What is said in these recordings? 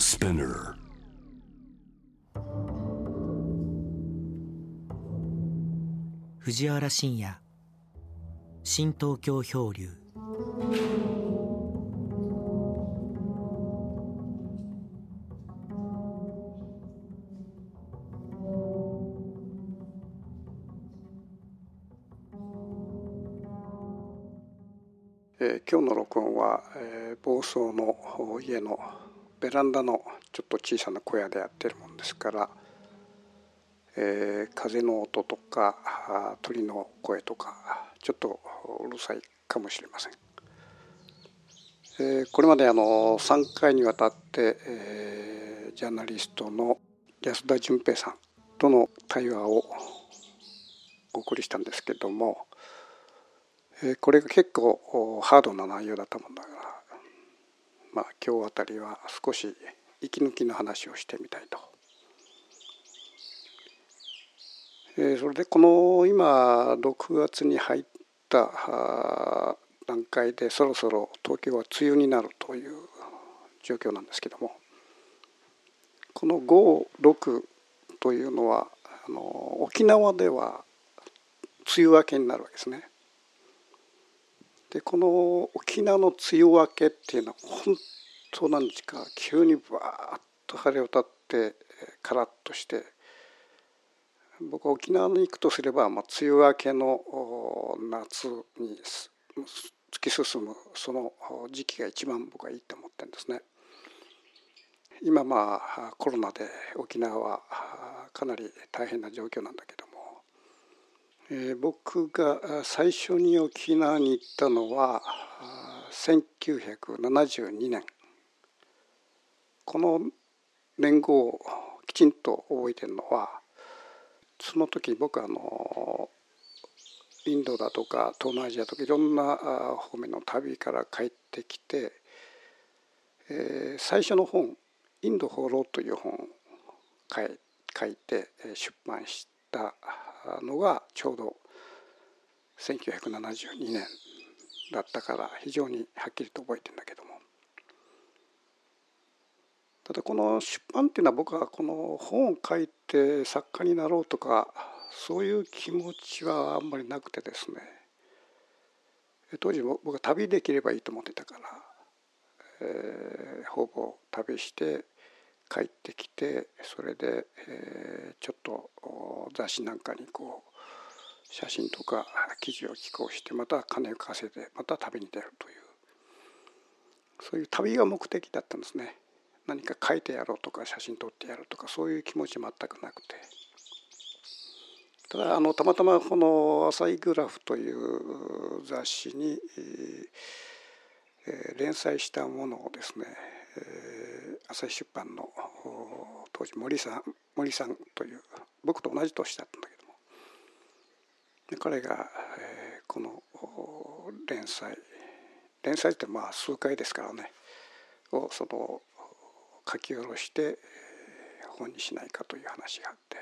Spinner. 藤原信也。新東京漂流。えー今日の録音は、えー房総の家のベランダのちょっと小さな小屋でやってるもんですから、えー風の音とか鳥の声とかちょっとうるさいかもしれません。えーこれまであの3回にわたって、えージャーナリストの安田純平さんとの対話をお送りしたんですけども、えーこれが結構ハードな内容だったもんだから、まあ、今日あたりは少し息抜きの話をしてみたいと。えーそれでこの今6月に入った段階でそろそろ東京は梅雨になるという状況なんですけどもこの56というのはあの沖縄では梅雨明けになるわけですね。でこの沖縄の梅雨明けっていうのは本当なんですか？急にバーッと晴れ渡ってカラッとして。僕は沖縄に行くとすれば、まあ、梅雨明けの夏に突き進むその時期が一番僕はいいと思ってるんですね。今まあコロナで沖縄はかなり大変な状況なんだけど、えー僕が最初に沖縄に行ったのは1972年。この年号をきちんと覚えてるのはその時僕あのインドだとか東南アジアとかいろんな方面の旅から帰ってきて、えー最初の本「インド放浪」という本を書いて出版してたのがちょうど1972年だったから非常にはっきりと覚えてるんだけども。ただこの出版っていうのは僕はこの本を書いて作家になろうとかそういう気持ちはあんまりなくてですね。当時僕は旅できればいいと思ってたから、えーほぼ旅して帰ってきてそれで、えーちょっと雑誌なんかにこう写真とか記事を寄稿してまた金を稼いでまた旅に出るというそういう旅が目的だったんですね。何か書いてやろうとか写真撮ってやろうとかそういう気持ち全くなくてただあのたまたまこの「朝日グラフ」という雑誌に、えー連載したものをですね、朝日出版の当時森さん森さんという僕と同じ年だったんだけども。彼が、えーこの連載連載ってまあ数回ですからね。をその書き下ろして本にしないかという話があって。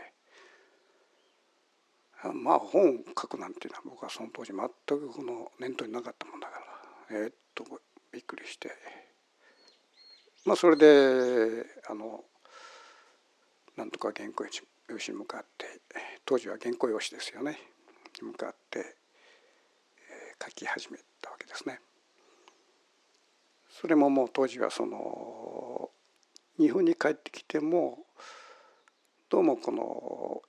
まあ本を書くなんていうのは僕はその当時全くこの念頭になかったもんだから。えーっとびっくりして。まあそれであのなんとか原稿用紙に向かって当時は原稿用紙ですよね向かって、えー書き始めたわけですね。それももう当時はその日本に帰ってきてもどうもこの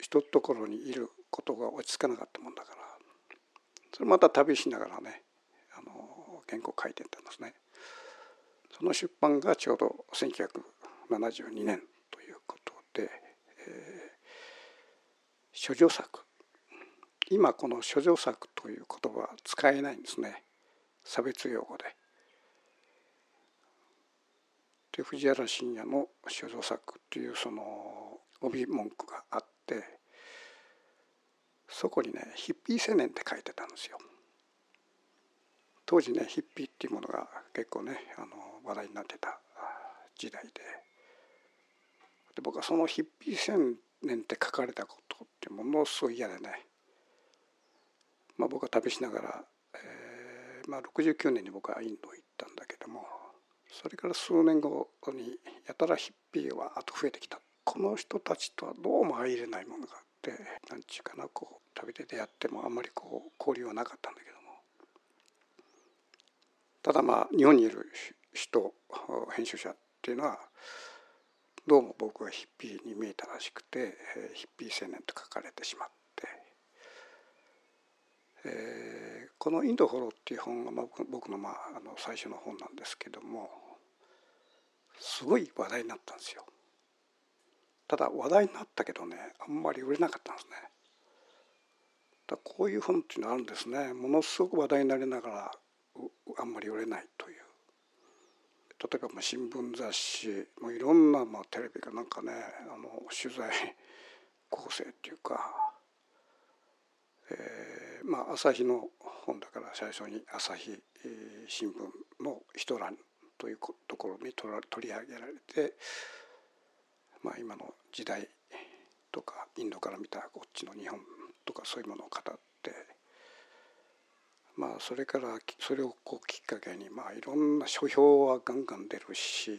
一ところにいることが落ち着かなかったもんだからそれまた旅しながらねあの原稿書いてたんですね。その出版がちょうど1972年ということで、えー、処女作今この処女作という言葉は使えないんですね差別用語で。で藤原信也の処女作というその帯文句があってそこにね「ヒッピー青年」って書いてたんですよ。当時ねヒッピーっていうものが結構ねあの話題になってた時代で。で僕はそのヒッピー青年って書かれたことってものすごい嫌でね。まあ、僕は旅しながら、えーまあ、69年に僕はインド行ったんだけどもそれから数年後にやたらヒッピーはあと増えてきた。この人たちとはどうも入れないものがあって何ちゅうかなこう旅で出会ってもあんまりこう交流はなかったんだけど。ただまあ日本にいる人編集者っていうのはどうも僕はヒッピーに見えたらしくてヒッピー青年と書かれてしまって、えー、この「インドフォロー」っていう本が僕の,、まあ、あの最初の本なんですけどもすごい話題になったんですよ。ただ話題になったけどねあんまり売れなかったんですね。だこういう本っていうのはあるんですねものすごく話題になりながらあんまり売れないという。例えばまあ新聞雑誌もういろんなまあテレビがなんかねあの取材構成っていうか、えー、まあ朝日の本だから最初に朝日新聞の一覧というところに取り上げられて、まあ、今の時代とかインドから見たこっちの日本とかそういうものを語ってまあそれからそれをこうきっかけにまあいろんな書評はガンガン出るし、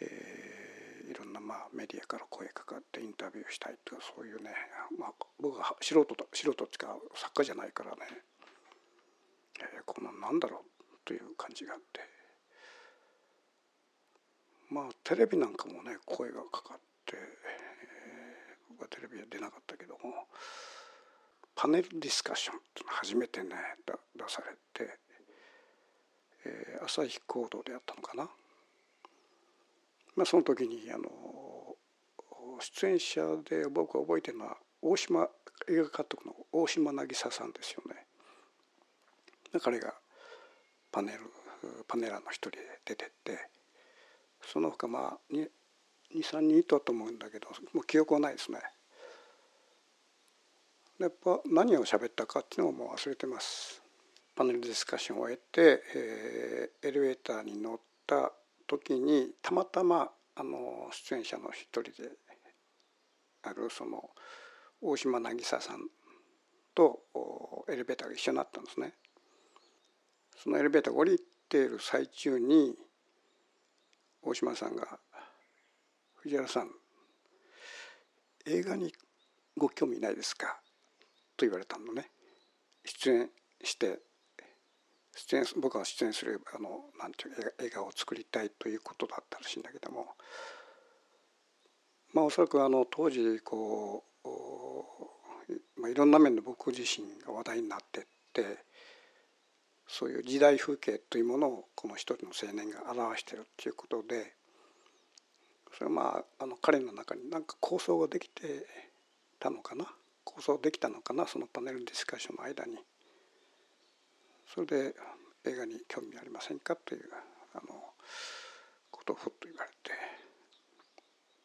えー、いろんなまあメディアから声かかってインタビューしたいとかそういうね、まあ、僕は素人と素人使う作家じゃないからね、えー、こんなんなんだろうという感じがあって。まあテレビなんかもね声がかかって、えー、僕はテレビは出なかったけどもパネルディスカッションっていうの初めてね出されて、えー、朝日行動でやったのかな。まあ、その時にあの出演者で僕が覚えてるのは大島映画監督の大島渚さんですよね。彼がパネルパネラーの一人で出てってその他まあ23人いたと思うんだけどもう記憶はないですね。やっぱ何を喋ったかっていうのをもう忘れてます。パネルディスカッションを終えて、えー、エレベーターに乗った時にたまたまあの出演者の一人であるその大島渚さんとエレベーターが一緒になったんですね。そのエレベーターが降りている最中に大島さんが「藤原さん映画にご興味ないですか?」と言われたのね。出演して出演僕が出演するあのなんていう映画を作りたいということだったらしいんだけども。まあおそらくあの当時こう、まあ、いろんな面で僕自身が話題になってってそういう時代風景というものをこの一人の青年が表してるっていうことでそれはまああの彼の中に何か構想ができてたのかな。構想できたのかなそのパネルディスカッションの間に。それで映画に興味ありませんかというあのことをふっと言われて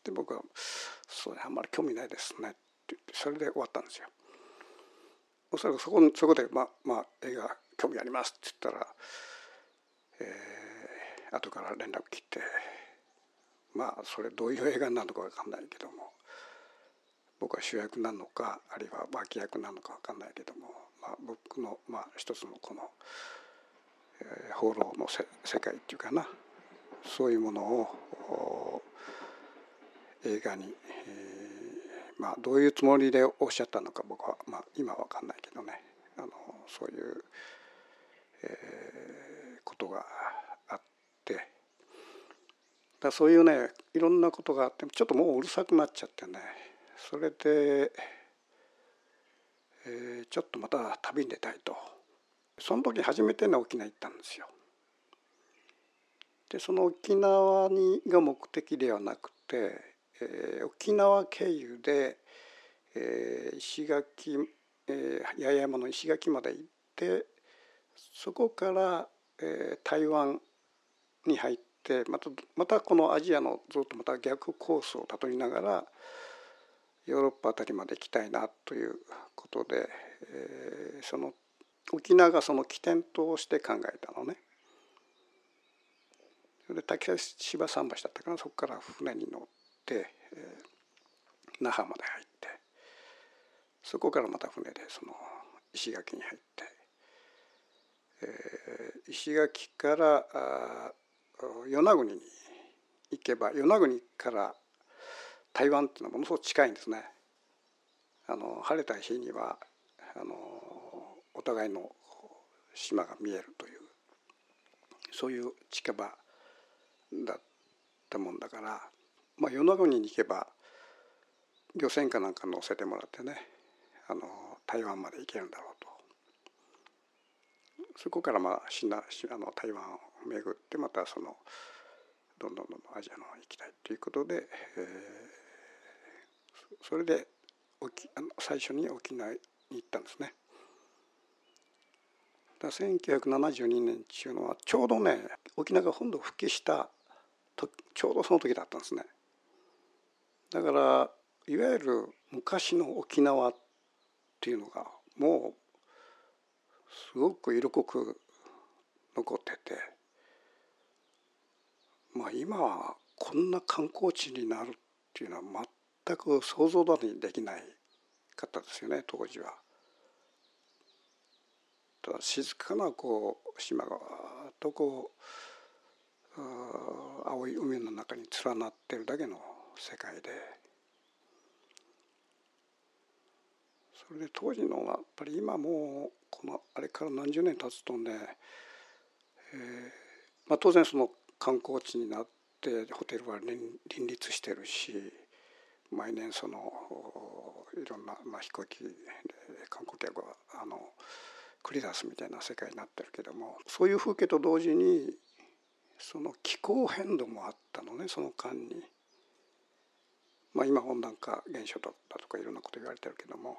で僕は「それあんまり興味ないですね」って言ってそれで終わったんですよ。おそらくそこそこで、まあまあ、映画興味ありますって言ったら、えー、後から連絡来てまあそれどういう映画になのか分かんないけども僕は主役なのかあるいは脇役なのか分かんないけども、まあ、僕の、まあ、一つのこの、えー、放浪のせ世界っていうかなそういうものを映画に、えー、まあどういうつもりでおっしゃったのか僕は、まあ、今は分かんないけどね。あのそういうえー、ことがあって。だそういうねいろんなことがあってちょっともううるさくなっちゃってね。それで、えー、ちょっとまた旅に出たいとその時初めてね沖縄行ったんですよ。でその沖縄にが目的ではなくて、えー、沖縄経由で、えー、石垣、えー、八重山の石垣まで行ってそこから、えー、台湾に入ってまたまたこのアジアのずっとまた逆コースをたどりながらヨーロッパあたりまで行きたいなということで、えー、その沖縄がその起点として考えたのね。それで竹芝桟橋だったかなそこから船に乗って、えー、那覇まで入ってそこからまた船でその石垣に入ってえー、石垣からあ与那国に行けば与那国から台湾っていうのはものすごく近いんですね。あの晴れた日にはあのお互いの島が見えるというそういう近場だったもんだから、まあ、与那国に行けば漁船かなんか乗せてもらってねあの台湾まで行けるんだろうとそこからまあしなあの台湾を巡ってまたそのどんどんどんどんアジアの方に行きたいということで、えー、それで沖あの最初に沖縄に行ったんですね。だ1972年っていうのはちょうどね沖縄が本土復帰したとちょうどその時だったんですね。だからいわゆる昔の沖縄っていうのがもうすごく色濃く残っててまあ今はこんな観光地になるっていうのは全く想像だにできないかったですよね当時は。ただ静かなこう島がとこう青い海の中に連なってるだけの世界で。それで当時のやっぱり今もうこのあれから何十年経つとね、えーまあ、当然その観光地になってホテルは林立してるし毎年そのいろんな、まあ、飛行機で観光客があの繰り出すみたいな世界になってるけどもそういう風景と同時にその気候変動もあったのねその間に。まあ、今温暖化現象だとかいろんなこと言われてるけども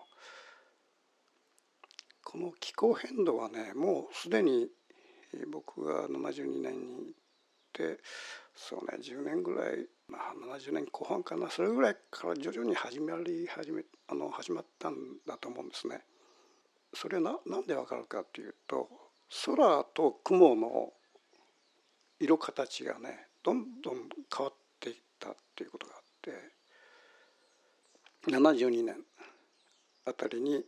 この気候変動はねもうすでに僕が72年に行ってそうね10年ぐらい、まあ、70年後半かなそれぐらいから徐々に始まり始めあの始まったんだと思うんですね。それはななんでわかるかっていうと空と雲の色形がねどんどん変わっていったっていうことがあって72年あたりに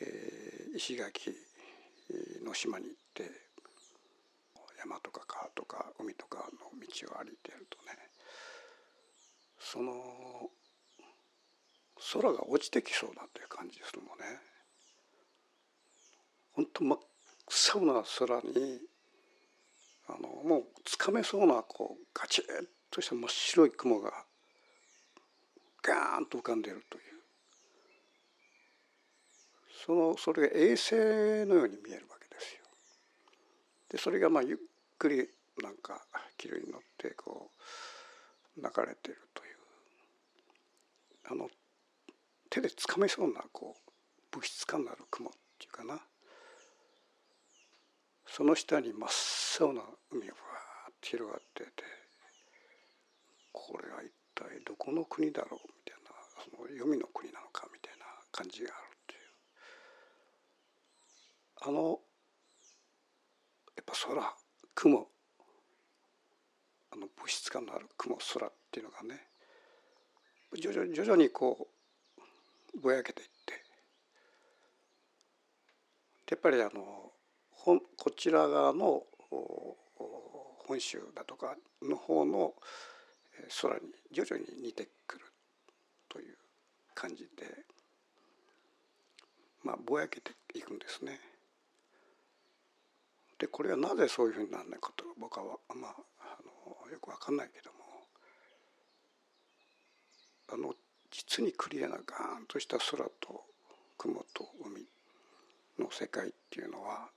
えー、石垣の島に行って山とか川とか海とかの道を歩いているとねその空が落ちてきそうだという感じするのね。本当真っ青な空にあのもうつかめそうなこうガチッとした真っ白い雲がガーンと浮かんでいるというそのそれが衛星のように見えるわけですよ。でそれがまあゆっくりなんか気流に乗ってこう流れてるというあの手でつかめそうなこう物質感のある雲っていうかなその下に真っ青な海がわーって広がっててこれは一体どこの国だろうみたいなその黄泉の国なのかみたいな感じがあるっていう。あのやっぱ空雲あの物質感のある雲空っていうのがね徐々に徐々にこうぼやけていってやっぱりあのこちら側の本州だとかの方の空に徐々に似てくるという感じでまあぼやけていくんですね。でこれはなぜそういうふうにならないかと僕はまああのよく分かんないけどあの実にクリアなガーンとした空と雲と海の世界っていうのは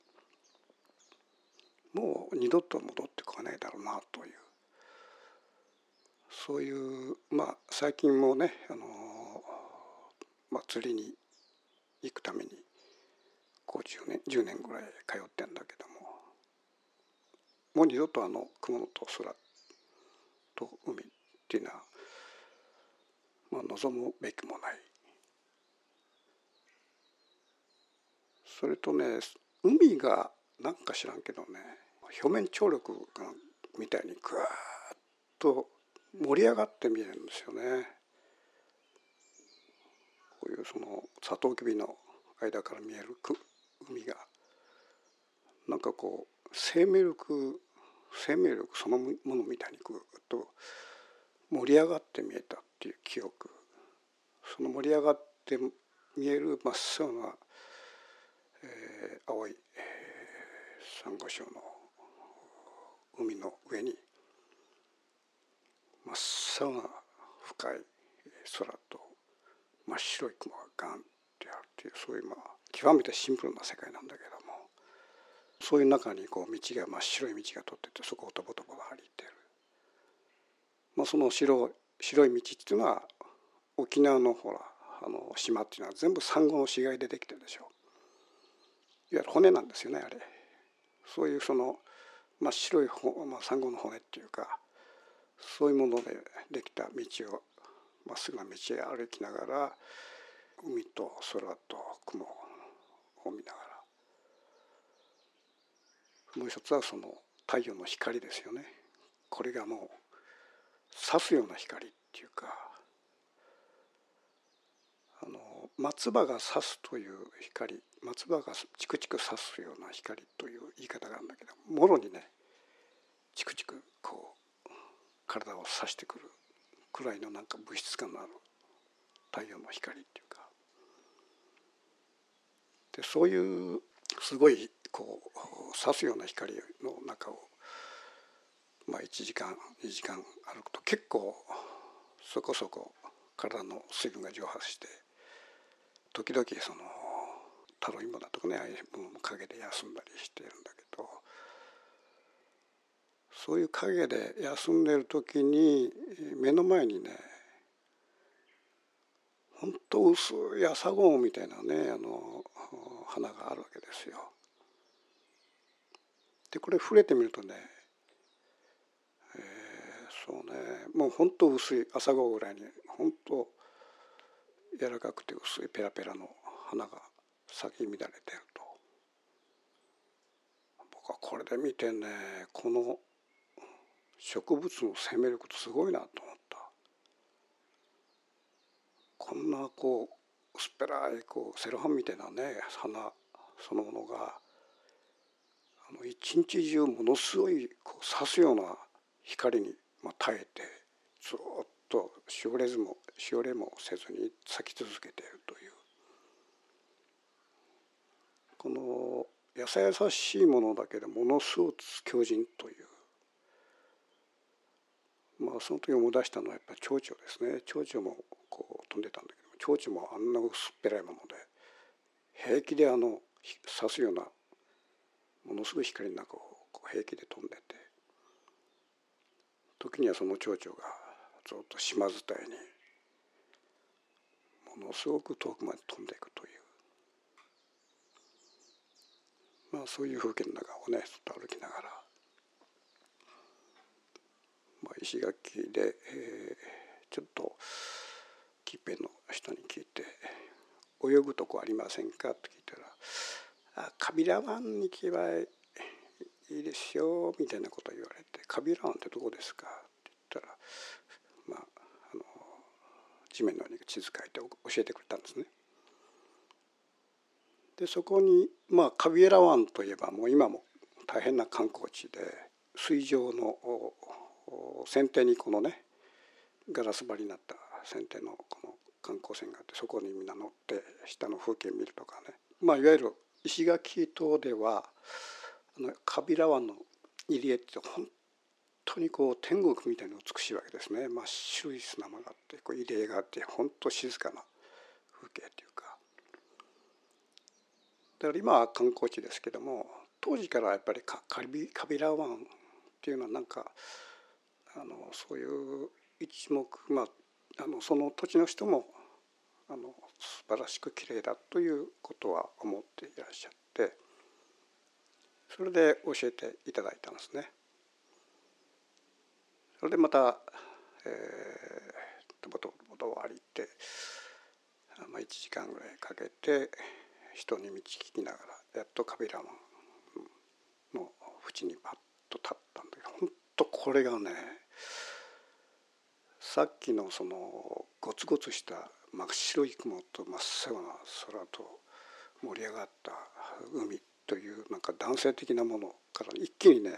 もう二度と戻ってこないだろうなという。そういうまあ最近もねあの、まあ、釣りに行くためにこう10年10年ぐらい通ってんだけどももう二度とあの雲と空と海っていうのは、まあ、望むべきもない。それとね海がなんか知らんけどね表面張力がみたいにぐわっと盛り上がって見えるんですよね。こういうそのサトウキビの間から見える海がなんかこう生命力生命力そのものみたいにぐっと盛り上がって見えたっていう記憶。その盛り上がって見える真っ青な、えー、青い、えー、サンゴ礁の海の上に真っ青な深い空と真っ白い雲がガンってあるっていうそういうまあ極めてシンプルな世界なんだけどもそういう中にこう道が真っ白い道が通っててそこをとぼとぼ歩いてる、まあ、その白白い道っていうのは沖縄のほらあの島っていうのは全部サンゴの死骸でできてるでしょう。いわゆる骨なんですよねあれ。そういうその真っ白いほ、まあ、サンゴの骨っていうかそういうものでできた道をまっすぐな道へ歩きながら海と空と雲を見ながら。もう一つはその太陽の光ですよね。これがもう刺すような光っていうかあの松葉が刺すという光松葉がチクチク刺すような光という言い方があるんだけどもろにねチクチクこう体を刺してくるくらいのなんか物質感のある太陽の光っていうか。でそういうすごいこう刺すような光の中をまあ1時間2時間歩くと結構そこそこ体の水分が蒸発して時々そのタロイモだとかねああいうものの陰で休んだりしてるんだけどそういう陰で休んでる時に目の前にねほんと薄い朝顔みたいなねあの花があるわけですよ。でこれ触れてみるとね、そうね。もうほんと薄い朝顔ぐらいにほんと柔らかくて薄いペラペラの花が咲き乱れてると。僕はこれで見てねこの植物の生命力ってすごいなと思った。こんなこう薄っぺらいこうセロハンみたいなね花そのものがあの一日中ものすごいこう刺すような光にまあ耐えてずっとしおれずもしおれもせずに咲き続けているという。このやさやさしいものだけでものすごく強靭という。まあその時思い出したのはやっぱり蝶々ですね。蝶々もこう飛んでたんだけど蝶々もあんな薄っぺらいもので平気であの刺すようなものすごい光の中をこう平気で飛んでて時にはその蝶々がずっと島伝いにものすごく遠くまで飛んでいくという。まあそういう風景の中をねずっと歩きながら、まあ、石垣で、えー、ちょっと近辺の人に聞いて「泳ぐとこありませんか?」と聞いたら「あカビラ湾に行けばい。いいですよ」みたいなこと言われて「カビラ湾ってどこですか?」って言ったらまああの地面の上に地図書いて教えてくれたんですね。でそこにまあカビエラ湾といえばもう今も大変な観光地で水上の船底にこのねガラス張りになった船底のこの観光船があってそこにみんな乗って下の風景見るとかねまあいわゆる石垣島ではあのカビラ湾の入り江って本当にこう天国みたいに美しいわけですね。真っ白い砂間があってこう入り江があって本当静かな風景っていうか。だから今は観光地ですけども当時からやっぱりカビカビラ湾っていうのはなんかあのそういう一目まああのその土地の人もあの素晴らしく綺麗だということは思っていらっしゃって。それで教えていただいたんですね。それでまた、えー、とぼとぼと歩いて、まあ、1時間ぐらいかけて人に道聞きながらやっとカビラマンの縁にパッと立ったんだけど本当これがねさっきのそのゴツゴツした真っ白い雲と真っ青な空と盛り上がった海というなんか男性的なものから一気にね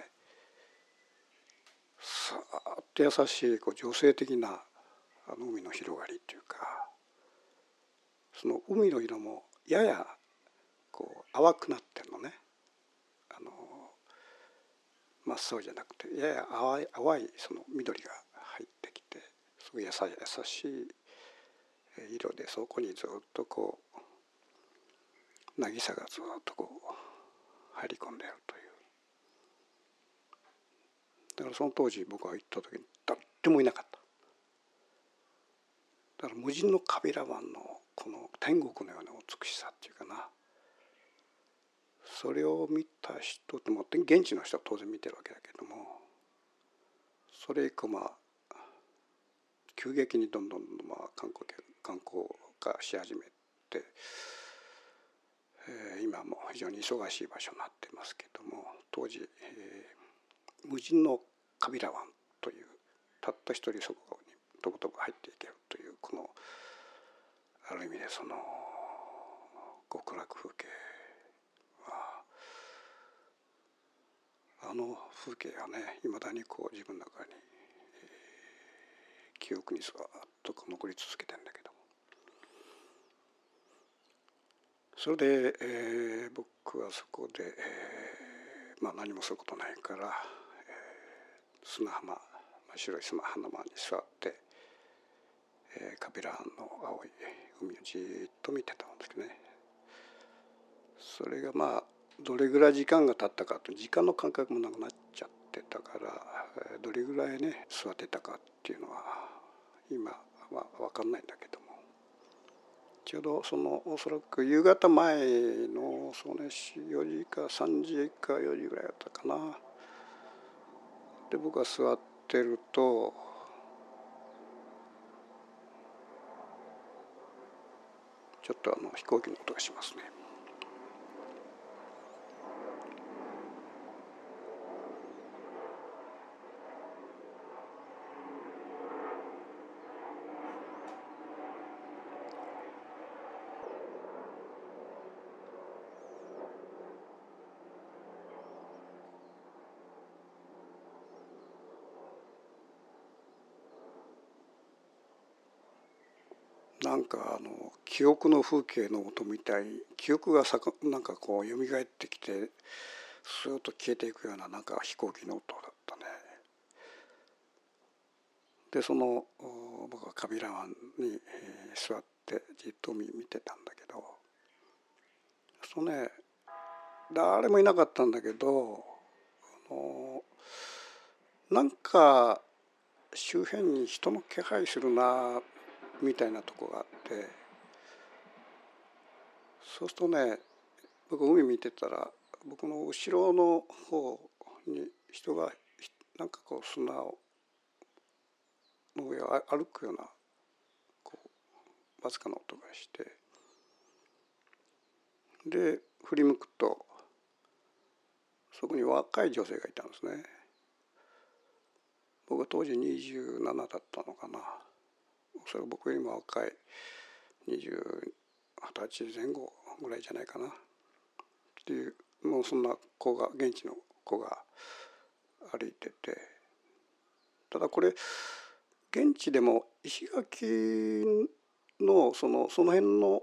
さーっと優しいこう女性的なあの海の広がりっていうかその海の色もややこう淡くなってるのね。あの真っ青じゃなくてやや淡い淡いその緑が入ってきてすごい優しい色でそこにずっとこう渚がずっとこう入り込んでいるという。だからその当時僕が行った時に誰もいなかった。だから無人のカビラ湾のこの天国のような美しさっていうかな。それを見た人っても現地の人は当然見てるわけだけどもそれ以降まあ急激にどんどんまあ観光観光化し始めて、今も非常に忙しい場所になってますけども当時、無人のカビラ湾というたった一人そこにとぼとぼ入っていけるというこのある意味でその極楽風景はあの風景はねいまだにこう自分の中に、記憶にずっと残り続けてんだけどそれで、えー、僕はそこで、えー、まあ何もすることないから、えー、砂浜白い砂浜に座って、えー、カビラ湾の青い海をじっと見てたんですけどね。それがまあどれぐらい時間が経ったかと時間の感覚もなくなっちゃってたからどれぐらいね座ってたかっていうのは今は分かんないんだけど。ちょうどそのおそらく夕方前のそうね4時か3時か4時ぐらいだったかなで僕が座ってるとちょっとあの飛行機の音がしますね。なんかあの記憶の風景の音みたいに記憶がさかなんかこう蘇ってきてスーッと消えていくようななんか飛行機の音だったね。でその僕はカビラ湾に座ってじっと見てたんだけどそうね誰もいなかったんだけどあのなんか周辺に人の気配するなみたいなとこがあってそうするとね僕海見てたら僕の後ろの方に人がなんかこう砂をの上を歩くようなこうわずかな音がしてで振り向くとそこに若い女性がいたんですね。僕は当時27だったのかな。それ僕よりも若い20二十歳前後ぐらいじゃないかなっていうもうそんな子が現地の子が歩いててただこれ現地でも石垣のそのその辺の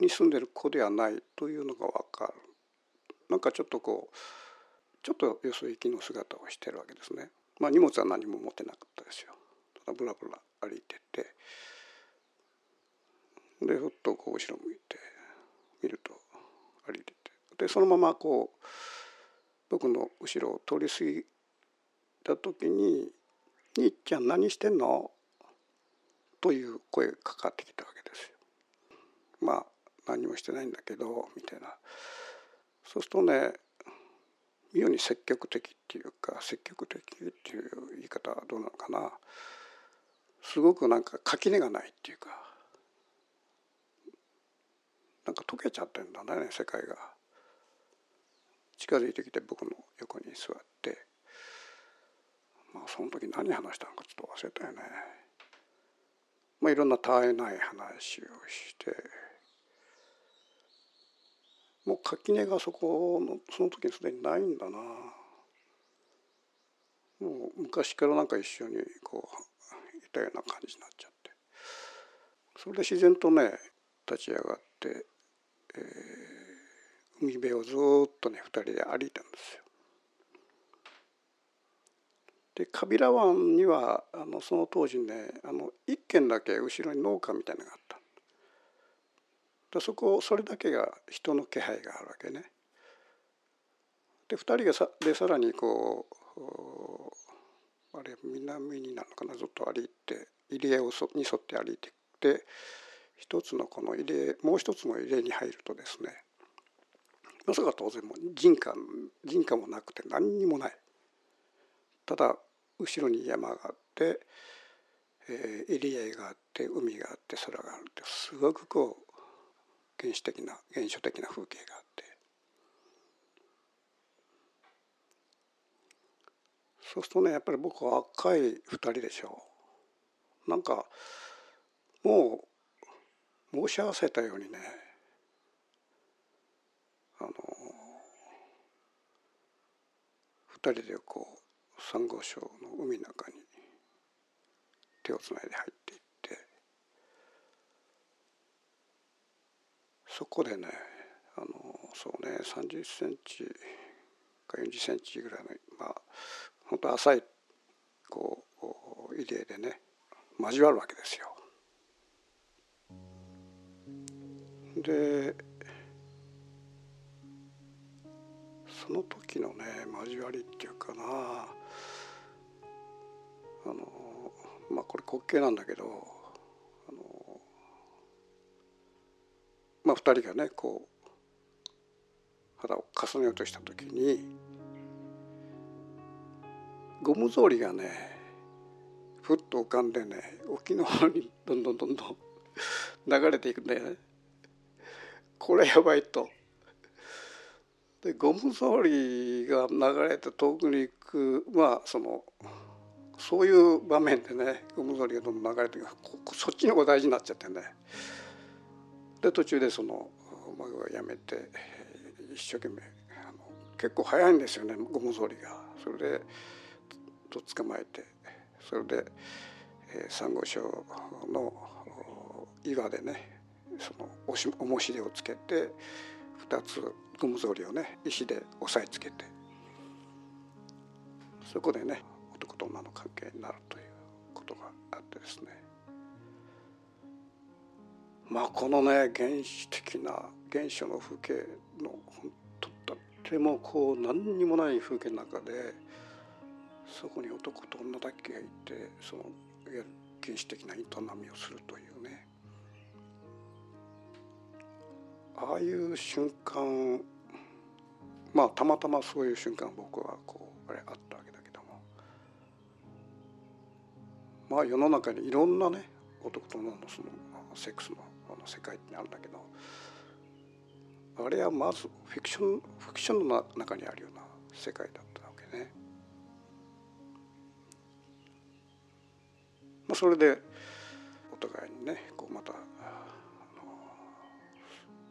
に住んでる子ではないというのが分かるなんかちょっとこうちょっとよそ行きの姿をしてるわけですね。まあ荷物は何も持ってなかったですよ。ただブラブラ歩いててでふっとこう後ろ向いて見ると歩いててでそのままこう僕の後ろを通り過ぎた時に「兄ちゃん何してんの?」という声がかかってきたわけですよ。まあ何もしてないんだけどみたいなそうするとね妙に積極的っていうか積極的っていう言い方はどうなのかなすごくなんか垣根がないっていうかなんか溶けちゃってんだね世界が。近づいてきて僕の横に座ってまあその時何話したのかちょっと忘れたよね。まあいろんな絶えない話をしてもう垣根がそこのその時にすでにないんだな。もう昔からなんか一緒にこうたような感じになっちゃってそれで自然とね立ち上がって、えー、海辺をずっとね2人で歩いたんですよ。でカビラ湾にはあのその当時ねあの1軒だけ後ろに農家みたいなのがあったでそこそれだけが人の気配があるわけね。で2人がさでさらにこうあれ南になるのかな？ずっと歩いて入り江をそに沿って歩いていって一つのこの入れもう一つの入れに入るとですねまさか当然も人家人家もなくて何にもない。ただ後ろに山があって、えー、入り江があって海があって空があるってすごくこう原始的な原初的な風景があってそうするとねやっぱり僕は若い2人でしょう。なんかもう申し合わせたようにねあの2人でこうサンゴ礁の海の中に手をつないで入っていってそこでねあのそうね30センチか40センチぐらいのまあ本当浅いこう入れでね交わるわけですよ。でその時のね交わりっていうかなあのまあこれ滑稽なんだけどあのまあ2人がねこう肌を重ねようとした時にゴム草履がねふっと浮かんでね沖の方にどんどんどんどん流れていくんだよね。これやばいと。でゴム草履が流れて遠くに行くまあそのそういう場面でねゴム草履がどんどん流れていくそっちの方が大事になっちゃってねで途中でそのマグをやめて一生懸命結構早いんですよねゴム草履が。それでと捕まえてそれで、えー、サンゴ礁の岩でねそのおし重しりをつけて2つゴム草履をね石で押さえつけてそこでね男と女の関係になるということがあってですね。まあこのね原始的な原初の風景の本当とってもこう何にもない風景の中でそこに男と女だけがいてそのいわゆる原始的な営みをするというねああいう瞬間まあたまたまそういう瞬間僕はこうあれあったわけだけどもまあ世の中にいろんなね男と女のそのセックスのあの世界ってあるんだけどあれはまずフィクションフィクションの中にあるような世界だったわけね。まあ、それでお互いにねこうまた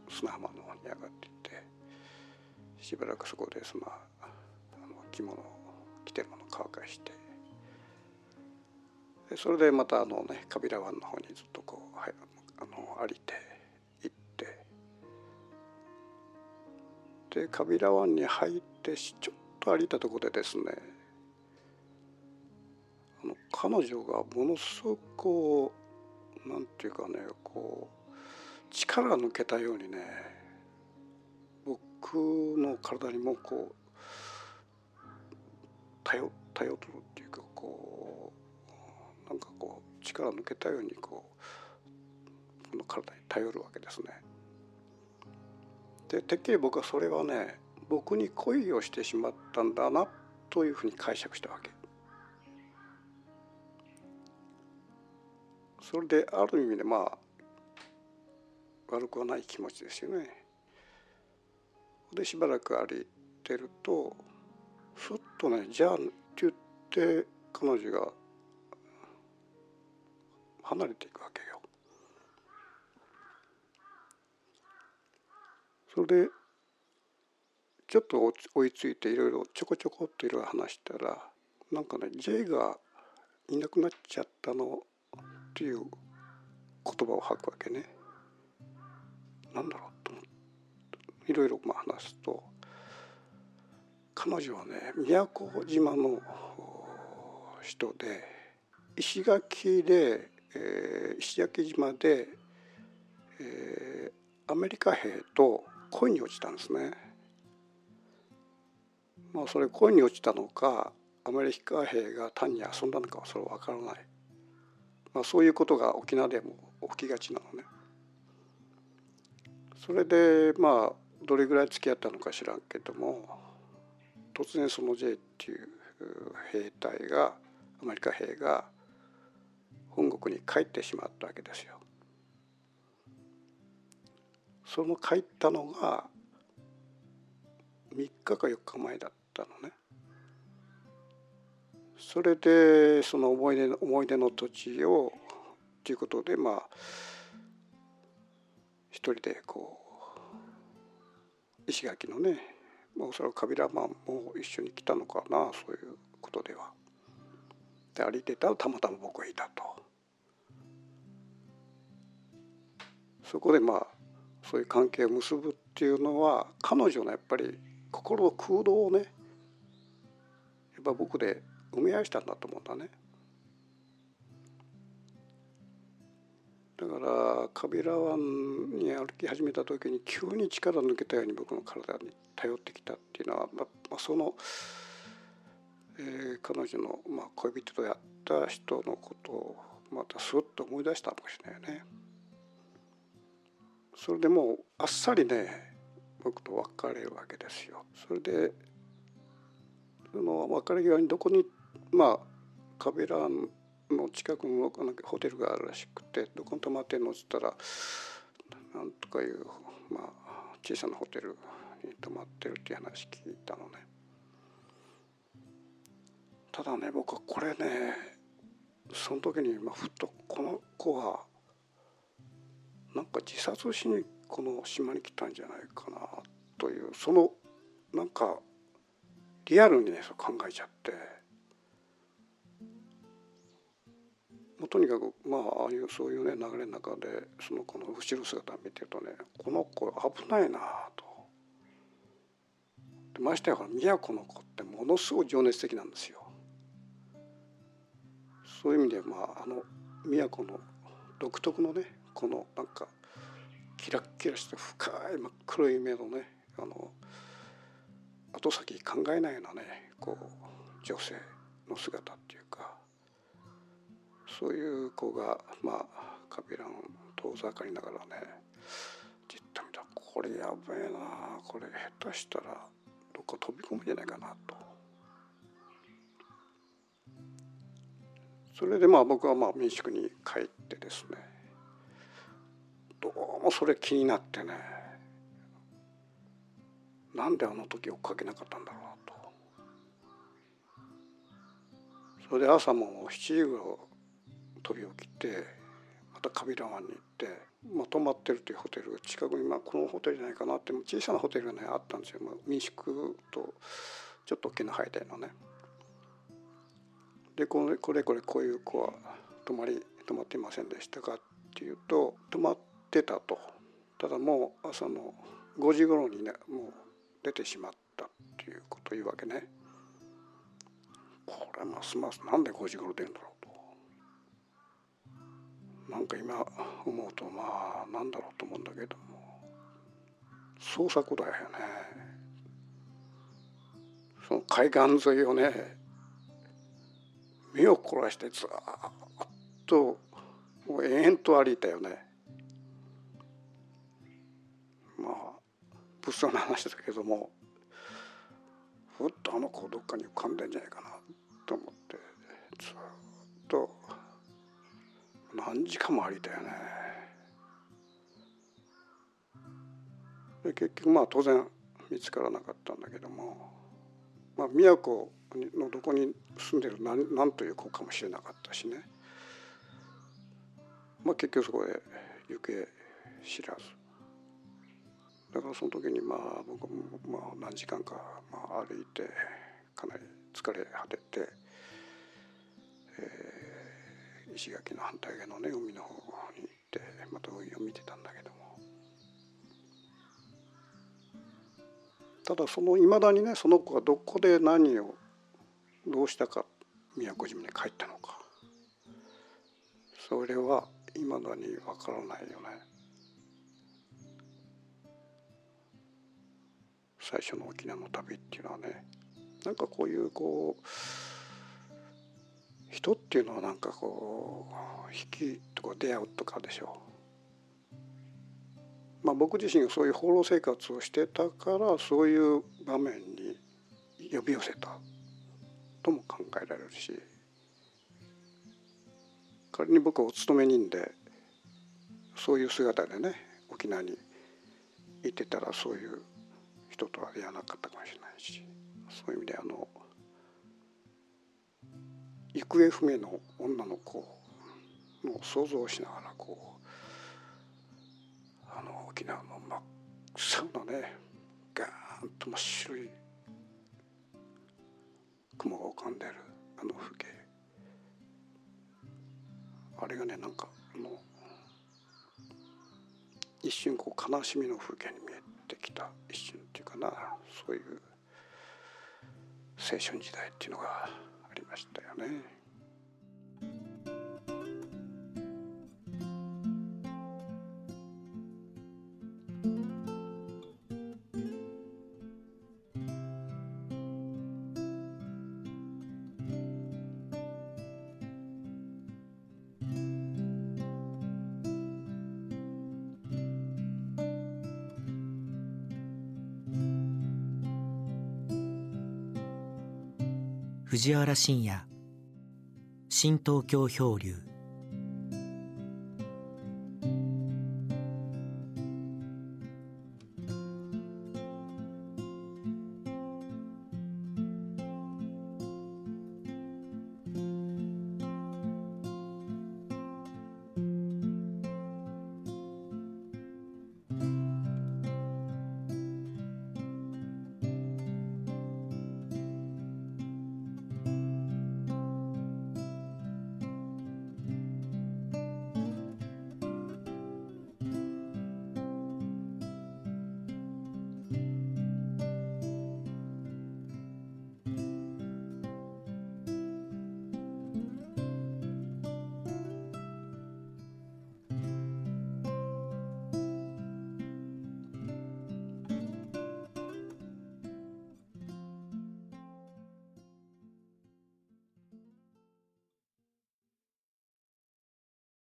砂浜の方に上がっていってしばらくそこでそのあの着物着てるものを乾かしてでそれでまたあのねカビラ湾の方にずっとこう、はい、あの歩いて行ってでカビラ湾に入ってちょっと歩いたところでですね彼女がものすごくこうなんていうかねこう力が抜けたようにね僕の体にもこう頼頼るっていうかこうなんかこう力抜けたようにこうこの体に頼るわけですね。でてっきり僕はそれはね僕に恋をしてしまったんだなというふうに解釈したわけ。それである意味でまあ悪くはない気持ちですよね。でしばらく歩いてるとふっとね「じゃあ」って言って彼女が離れていくわけよ。それでちょっと追いついていろいろちょこちょこっといろいろ話したらなんかね J がいなくなっちゃったのっていう言葉を吐くわけね。なんだろうと思っていろいろまあ話すと彼女はね宮古島の人で石垣で、えー、石垣島で、えー、アメリカ兵と恋に落ちたんですね。まあそれ恋に落ちたのかアメリカ兵が単に遊んだのかはそれは分からない、まあ、そういうことが沖縄でも起きがちなのね。それでまあどれぐらい付き合ったのか知らんけども突然その J っていう兵隊がアメリカ兵が本国に帰ってしまったわけですよ。その帰ったのが3日か4日前だったのね。それでその思い出の思い出の土地をということでまあ一人でこう石垣のねまあ、おそらくカビラマンも一緒に来たのかなそういうことでは。で歩いてたらたまたま僕がいたと。そこでまあそういう関係を結ぶっていうのは彼女のやっぱり心の空洞をねやっぱ僕で埋め合いしたんだと思うんだね。だからカビラ湾に歩き始めた時に急に力抜けたように僕の体に頼ってきたっていうのは、まあ、その、えー、彼女の、まあ、恋人とやった人のことをまたスッと思い出したかもしれないよね。それでもうあっさりね僕と別れるわけですよ。それでその別れ際にどこにまあカビラの近くのホテルがあるらしくてどこに泊まってんのっつったらなんとかいう、まあ、小さなホテルに泊まってるっていう話聞いたのね。ただね僕はこれねその時に、まあ、ふとこの子はなんか自殺しにこの島に来たんじゃないかなというそのなんかリアルにねそう考えちゃって。もうとにかくまあああいうそういうね流れの中でその子の後ろ姿見てるとねこの子危ないなと。でましてや宮古の子ってものすごい情熱的なんですよ。そういう意味でまああの宮古の独特のねこのなんかキラッキラして深い真っ黒い目のねあの後先考えないようなねこう女性の姿っていうかそういう子がまあカビラン遠ざかりながらねじっと見たこれやべえなこれ下手したらどっか飛び込むんじゃないかなと。それでまあ僕はまあ民宿に帰ってですねどうもそれ気になってねなんであの時追っかけなかったんだろうなとそれで朝も7時頃飛び起きてまたカビラ湾に行って、まあ、泊まってるというホテル近くに、まあ、このホテルじゃないかなって小さなホテルがねあったんですよ、まあ、民宿とちょっと大きなハイのね。でこれこれこれこういう子は泊まり泊まっていませんでしたかっていうと泊まってたとただもう朝の5時頃にねもう出てしまったっていうことを言うわけね。これますますなんで5時頃出るんだろうなんか今思うとまあなんだろうと思うんだけども創作だよね。その海岸沿いをね目を凝らしてずっともう延々と歩いたよね。まあ物騒な話だけどもふっとあの子どっかに浮かんでんじゃないかな。3時間もありたよね。で結局まあ当然見つからなかったんだけども、まあ、宮古のどこに住んでる何何という子かもしれなかったしね、まあ、結局そこで行方知らず。だからその時にまあ僕もまあ何時間かまあ歩いてかなり疲れ果てて、え石垣の反対側のね海の方に行ってまた海を見てたんだけども。ただそのいまだにねその子がどこで何をどうしたか宮古島に帰ったのか。それはいまだにわからないよね。最初の沖縄の旅っていうのはね。なんかこういうこう人っていうのはなんかこう引きとか出会うとかでしょう。まあ僕自身がそういう放浪生活をしてたからそういう場面に呼び寄せたとも考えられるし仮に僕はお勤め人でそういう姿でね沖縄にいてたらそういう人とは出会わなかったかもしれないしそういう意味であの行方不明の女の子の想像しながらこうあの沖縄の真っ青なねガーンと真っ白い雲が浮かんでるあの風景。あれがねなんかあの一瞬こう悲しみの風景に見えてきた一瞬っていうかなそういう青春時代っていうのがありましたよね。藤原信也。新東京漂流。